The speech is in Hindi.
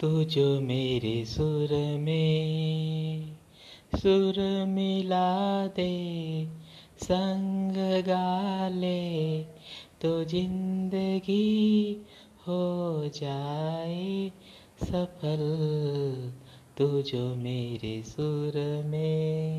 तू जो मेरे सुर में, सुर मिला दे, संग गाले तो ज़िंदगी हो जाए। सफल तू जो मेरे सुर में।